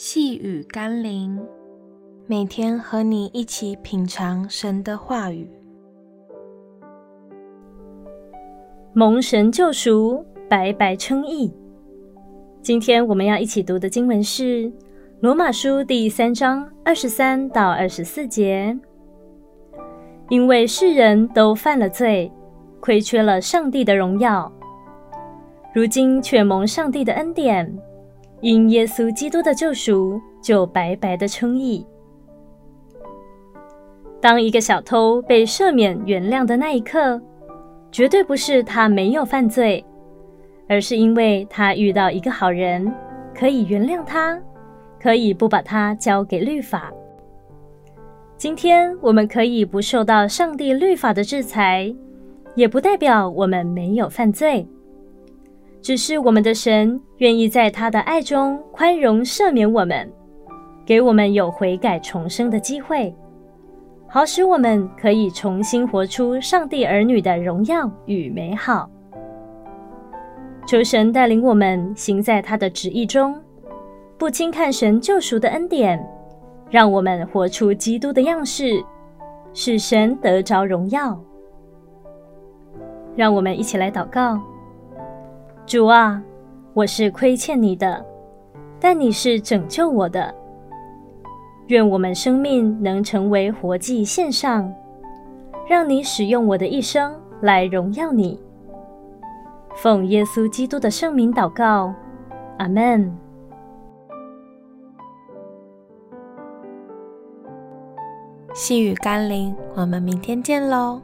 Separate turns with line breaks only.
细雨甘霖，每天和你一起品尝神的话语，
蒙神救赎，白白称义。今天我们要一起读的经文是《罗马书》第三章二十三到二十四节。因为世人都犯了罪，亏缺了上帝的荣耀，如今却蒙上帝的恩典。因耶稣基督的救赎，就白白的称义。当一个小偷被赦免原谅的那一刻，绝对不是他没有犯罪，而是因为他遇到一个好人，可以原谅他，可以不把他交给律法。今天我们可以不受到上帝律法的制裁，也不代表我们没有犯罪。只是我们的神愿意在他的爱中宽容赦免我们，给我们有悔改重生的机会，好使我们可以重新活出上帝儿女的荣耀与美好。求神带领我们行在他的旨意中，不轻看神救赎的恩典，让我们活出基督的样式，使神得着荣耀。让我们一起来祷告。主啊，我是亏欠你的，但你是拯救我的。愿我们生命能成为活祭献上，让你使用我的一生来荣耀你。奉耶稣基督的圣名祷告，阿门。
细雨甘霖，我们明天见喽。